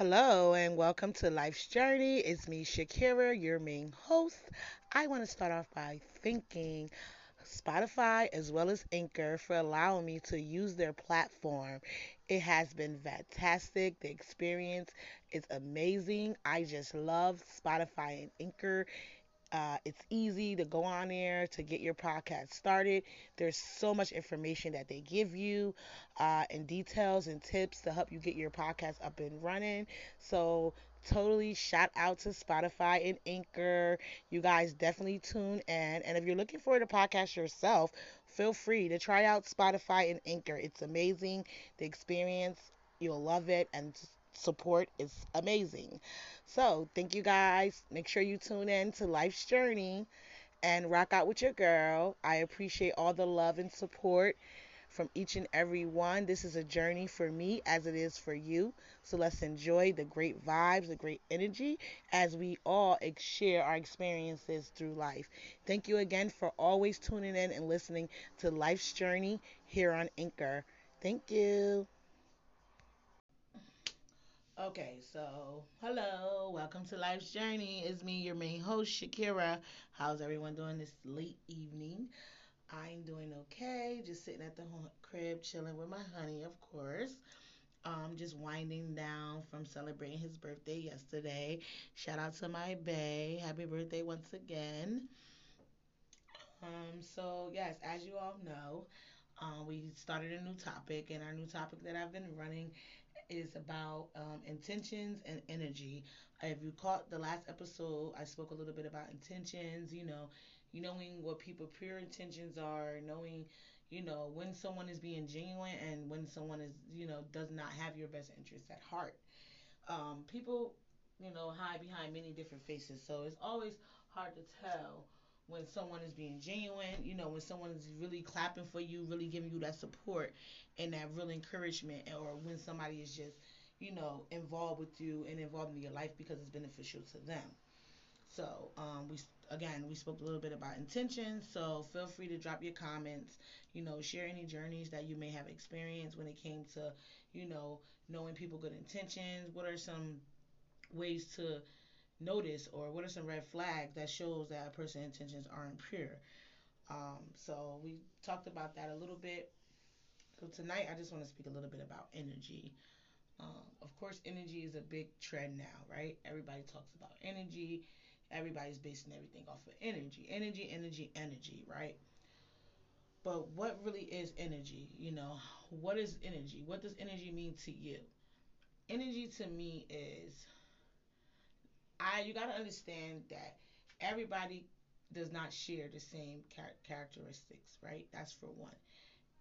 Hello and welcome to Life's Journey. It's me, Shakera, your main host. I want to start off by thanking Spotify as well as Anchor for allowing me to use their platform. It has been fantastic. The experience is amazing. I just love Spotify and Anchor. Uh, it's easy to go on there to get your podcast started. There's so much information that they give you, uh, and details and tips to help you get your podcast up and running. So, totally shout out to Spotify and Anchor. You guys definitely tune in. And if you're looking for the podcast yourself, feel free to try out Spotify and Anchor. It's amazing. The experience, you'll love it. And support is amazing. So, thank you guys. Make sure you tune in to Life's Journey and rock out with your girl. I appreciate all the love and support from each and every one. This is a journey for me as it is for you. So let's enjoy the great vibes, the great energy as we all share our experiences through life. Thank you again for always tuning in and listening to Life's Journey here on Anchor. Thank you. Okay, so hello, welcome to Life's Journey. It's me, your main host, Shakera. How's everyone doing this late evening? I'm doing okay, just sitting at the crib, chilling with my honey, of course. Um, just winding down from celebrating his birthday yesterday. Shout out to my bae. Happy birthday once again. Um, so yes, as you all know, um, we started a new topic, and our new topic that I've been running is about um, intentions and energy. If you caught the last episode, I spoke a little bit about intentions, you know, knowing what people pure intentions are, knowing, you know, when someone is being genuine and when someone is, you know, does not have your best interests at heart. Um, people, you know, hide behind many different faces, so it's always hard to tell when someone is being genuine, you know, when someone is really clapping for you, really giving you that support and that real encouragement, or when somebody is just, you know, involved with you and involved in your life because it's beneficial to them. So, um, we again we spoke a little bit about intentions. So feel free to drop your comments. You know, share any journeys that you may have experienced when it came to, you know, knowing people good intentions. What are some ways to notice or what are some red flags that shows that a person's intentions aren't pure? Um, so we talked about that a little bit. So tonight i just want to speak a little bit about energy. Um, of course energy is a big trend now right? Everybody talks about energy. Everybody's basing everything off of energy. Energy energy energy right? But what really is energy? You know what is energy? What does energy mean to you? Energy to me is I you got to understand that everybody does not share the same char- characteristics, right? That's for one.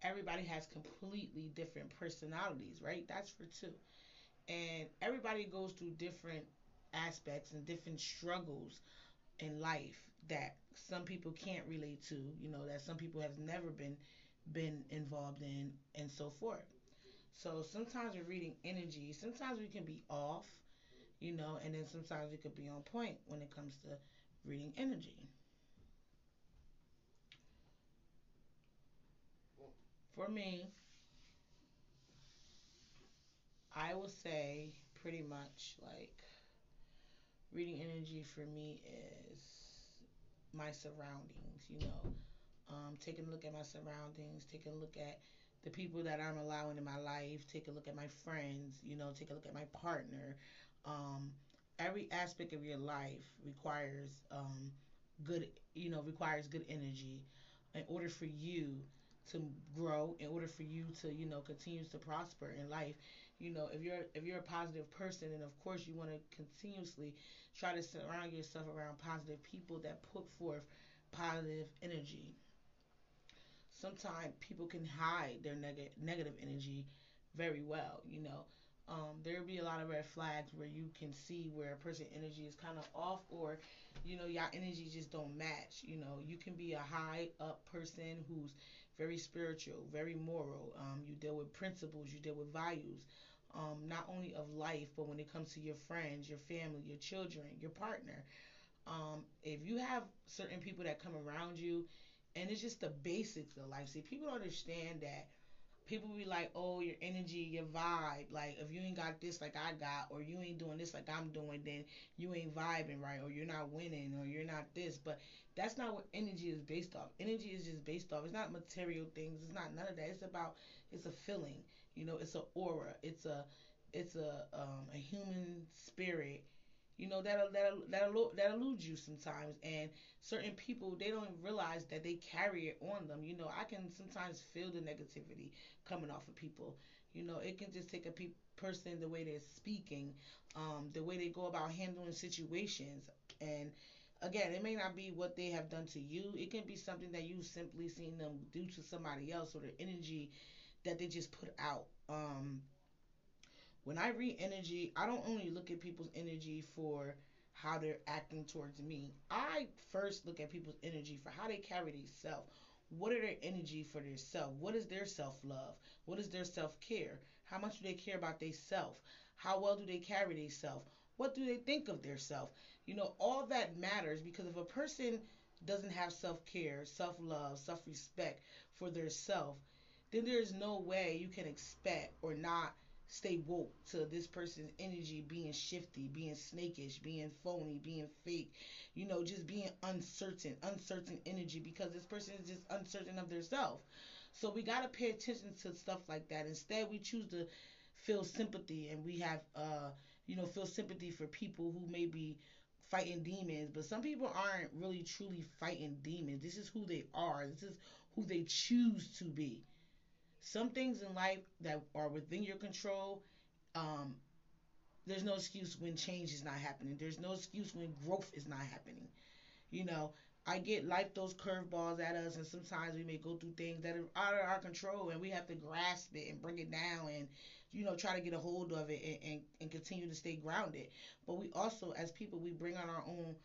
Everybody has completely different personalities, right? That's for two. And everybody goes through different aspects and different struggles in life that some people can't relate to, you know, that some people have never been been involved in and so forth. So sometimes we're reading energy, sometimes we can be off you know, and then sometimes it could be on point when it comes to reading energy. For me, I will say pretty much like reading energy for me is my surroundings, you know. Um, taking a look at my surroundings, taking a look at the people that I'm allowing in my life, take a look at my friends, you know, take a look at my partner, um, every aspect of your life requires um, good, you know, requires good energy in order for you to grow, in order for you to, you know, continue to prosper in life. You know, if you're if you're a positive person, and of course you want to continuously try to surround yourself around positive people that put forth positive energy. Sometimes people can hide their neg- negative energy very well, you know um, there'll be a lot of red flags where you can see where a person's energy is kind of off or you know your energy just don't match you know. You can be a high up person who's very spiritual very moral um, you deal with principles you deal with values um, not only of life but when it comes to your friends your family your children your partner. Um, if you have certain people that come around you and it's just the basics of life. See people understand that people be like, oh, your energy, your vibe. Like, if you ain't got this like I got, or you ain't doing this like I'm doing, then you ain't vibing right, or you're not winning, or you're not this. But that's not what energy is based off. Energy is just based off. It's not material things. It's not none of that. It's about it's a feeling. You know, it's an aura. It's a it's a um, a human spirit you know that'll that'll that'll that eludes you sometimes. And certain people they don't realize that they carry it on them. You know i can sometimes feel the negativity coming off of people. You know it can just take a pe- person the way they're speaking um, the way they go about handling situations. And again it may not be what they have done to you. It can be something that you've simply seen them do to somebody else or the energy that they just put out. Um, when I read energy, I don't only look at people's energy for how they're acting towards me. I first look at people's energy for how they carry themselves. What are their energy for their self? What is their self love? What is their self care? How much do they care about their self? How well do they carry themselves? What do they think of their self? You know, all that matters because if a person doesn't have self care, self love, self respect for their self, then there's no way you can expect or not stay woke to this person's energy being shifty, being snakish, being phony, being fake, you know, just being uncertain, uncertain energy because this person is just uncertain of their self. So we got to pay attention to stuff like that. Instead, we choose to feel sympathy and we have, uh, you know, feel sympathy for people who may be fighting demons, but some people aren't really truly fighting demons. This is who they are. This is who they choose to be some things in life that are within your control, um, there's no excuse when change is not happening. There's no excuse when growth is not happening. You know, I get life those curveballs at us, and sometimes we may go through things that are out of our control, and we have to grasp it and bring it down, and you know, try to get a hold of it and, and, and continue to stay grounded. But we also, as people, we bring on our own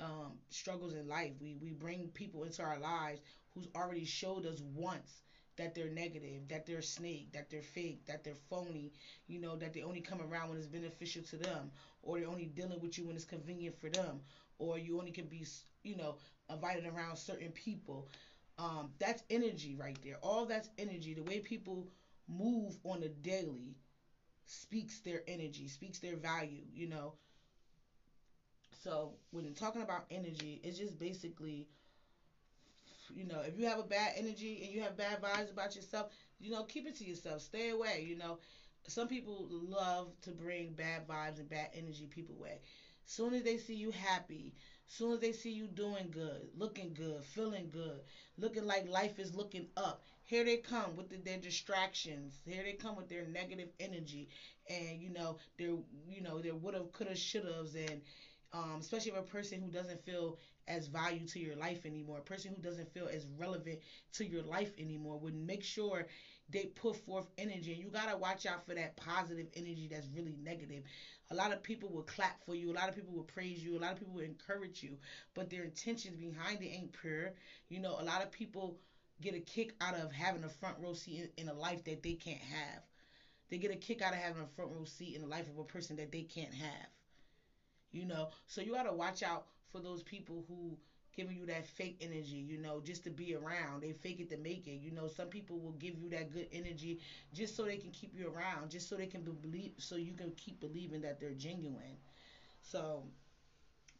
um, struggles in life. We we bring people into our lives who's already showed us once that they're negative, that they're snake, that they're fake, that they're phony, you know, that they only come around when it's beneficial to them, or they're only dealing with you when it's convenient for them, or you only can be, you know, invited around certain people. Um, that's energy right there. All that's energy. The way people move on a daily speaks their energy, speaks their value, you know. So when talking about energy, it's just basically you know, if you have a bad energy and you have bad vibes about yourself, you know, keep it to yourself. Stay away. You know, some people love to bring bad vibes and bad energy people away. Soon as they see you happy, soon as they see you doing good, looking good, feeling good, looking like life is looking up, here they come with the, their distractions. Here they come with their negative energy, and you know their you know their woulda, coulda, shouldas, and um, especially if a person who doesn't feel as value to your life anymore, a person who doesn't feel as relevant to your life anymore, would make sure they put forth energy. And you gotta watch out for that positive energy that's really negative. A lot of people will clap for you, a lot of people will praise you, a lot of people will encourage you, but their intentions behind it ain't pure. You know, a lot of people get a kick out of having a front row seat in a life that they can't have. They get a kick out of having a front row seat in the life of a person that they can't have you know. So you got to watch out for those people who giving you that fake energy, you know, just to be around. They fake it to make it. You know, some people will give you that good energy just so they can keep you around, just so they can believe, so you can keep believing that they're genuine. So,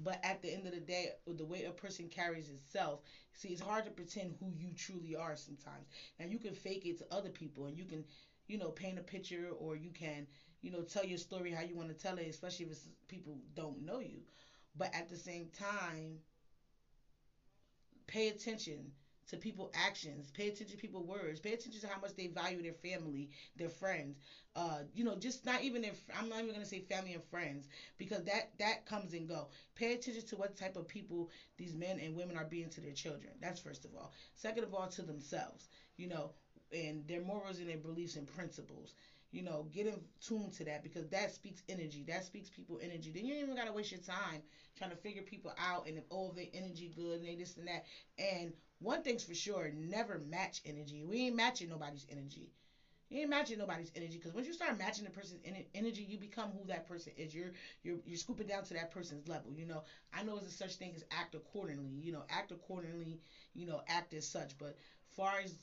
but at the end of the day, the way a person carries itself, see, it's hard to pretend who you truly are sometimes. Now, you can fake it to other people, and you can, you know, paint a picture, or you can you know, tell your story how you want to tell it, especially if people don't know you. But at the same time, pay attention to people actions. Pay attention to people words. Pay attention to how much they value their family their friends. Uh you know just not even if i'm not even to say family and friends because that that comes and go. Pay attention to what type of people these men and women are being to their children. That's first of all. Second of all to themselves. You know and their morals and their beliefs and principles you know, get in tune to that because that speaks energy. That speaks people energy. Then you even gotta waste your time trying to figure people out and if oh their energy good and they this and that. And one thing's for sure, never match energy. We ain't matching nobody's energy. You ain't matching nobody's energy because once you start matching the person's energy, you become who that person is. You're you're you're scooping down to that person's level. You know, I know there's a such thing as act accordingly. You know, act accordingly. You know, act as such. But far as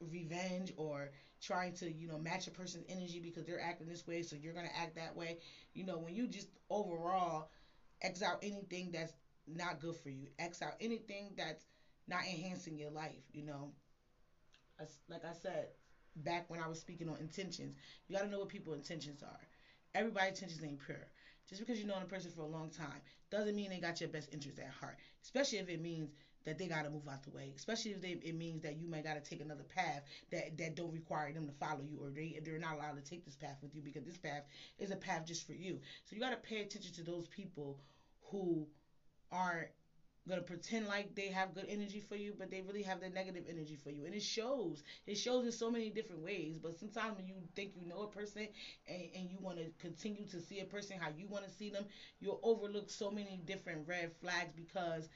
revenge or trying to you know match a person's energy because they're acting this way so you're gonna act that way. You know when you just overall x out anything that's not good for you. X out anything that's not enhancing your life you know. Like i said back when i was speaking on intentions you got to know what people's intentions are. Everybody's intentions ain't pure. Just because you know a person for a long time doesn't mean they got your best interest at heart especially if it means that they got to move out the way, especially if they, it means that you may got to take another path that, that don't require them to follow you or they, they're not allowed to take this path with you because this path is a path just for you. So you got to pay attention to those people who aren't gonna pretend like they have good energy for you, but they really have the negative energy for you, and it shows. It shows in so many different ways. But sometimes when you think you know a person and, and you want to continue to see a person how you want to see them, you'll overlook so many different red flags because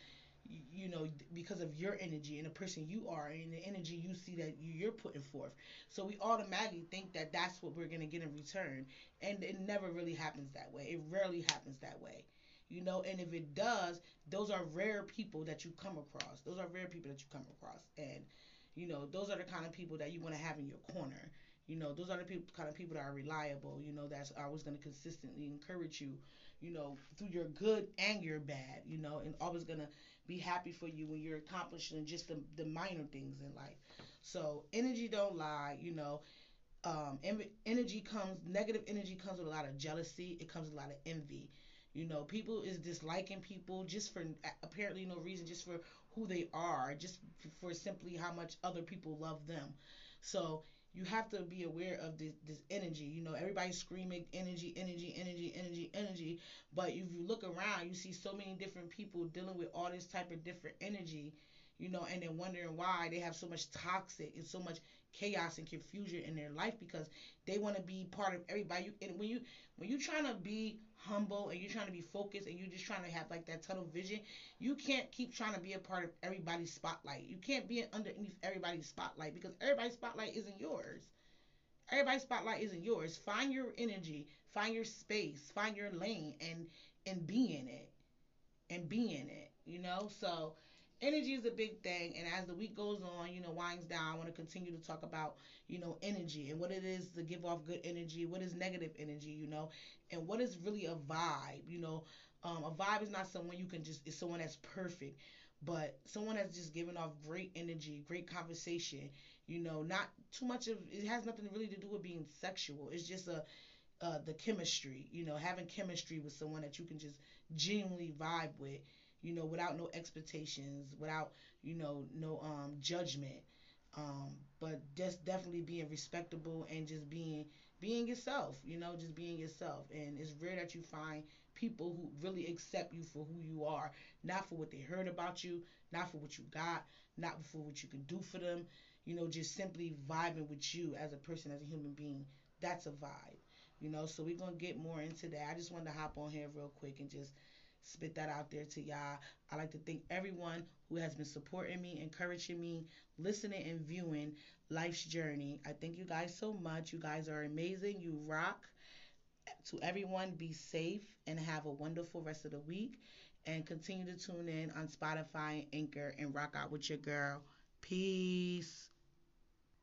you know because of your energy and the person you are and the energy you see that you're putting forth. So we automatically think that that's what we're going to get in return. And it never really happens that way. It rarely happens that way. You know and if it does those are rare people that you come across. Those are rare people that you come across. And you know those are the kind of people that you want to have in your corner. You know those are the people, kind of people that are reliable you know that's always going to consistently encourage you you know through your good and your bad you know and always going to be happy for you when you're accomplishing just the, the minor things in life. So energy don't lie, you know. Um, energy comes negative energy comes with a lot of jealousy. It comes with a lot of envy. You know, people is disliking people just for apparently no reason, just for who they are, just for simply how much other people love them. So you have to be aware of this, this energy. You know, everybody's screaming energy, energy, energy, energy, energy. But if you look around, you see so many different people dealing with all this type of different energy, you know, and then wondering why they have so much toxic and so much chaos and confusion in their life because they want to be part of everybody. And when you when you're trying to be humble and you're trying to be focused and you're just trying to have like that tunnel vision, you can't keep trying to be a part of everybody's spotlight. You can't be underneath everybody's spotlight because everybody's spotlight isn't yours. Everybody's spotlight isn't yours. Find your energy, find your space, find your lane and and be in it. And be in it, you know? So energy is a big thing and as the week goes on you know winds down i want to continue to talk about you know energy and what it is to give off good energy what is negative energy you know and what is really a vibe you know. Um, a vibe is not someone you can just it's someone that's perfect but someone that's just giving off great energy great conversation you know not too much of it has nothing really to do with being sexual it's just a uh, the chemistry you know having chemistry with someone that you can just genuinely vibe with you know, without no expectations, without, you know, no um judgment. Um, but just definitely being respectable and just being being yourself, you know, just being yourself. And it's rare that you find people who really accept you for who you are, not for what they heard about you, not for what you got, not for what you can do for them, you know, just simply vibing with you as a person, as a human being. That's a vibe, you know. So we're gonna get more into that. I just wanted to hop on here real quick and just spit that out there to y'all. I like to thank everyone who has been supporting me, encouraging me, listening and viewing life's journey. I thank you guys so much. You guys are amazing. You rock. To everyone, be safe and have a wonderful rest of the week. And continue to tune in on Spotify and Anchor and rock out with your girl. Peace.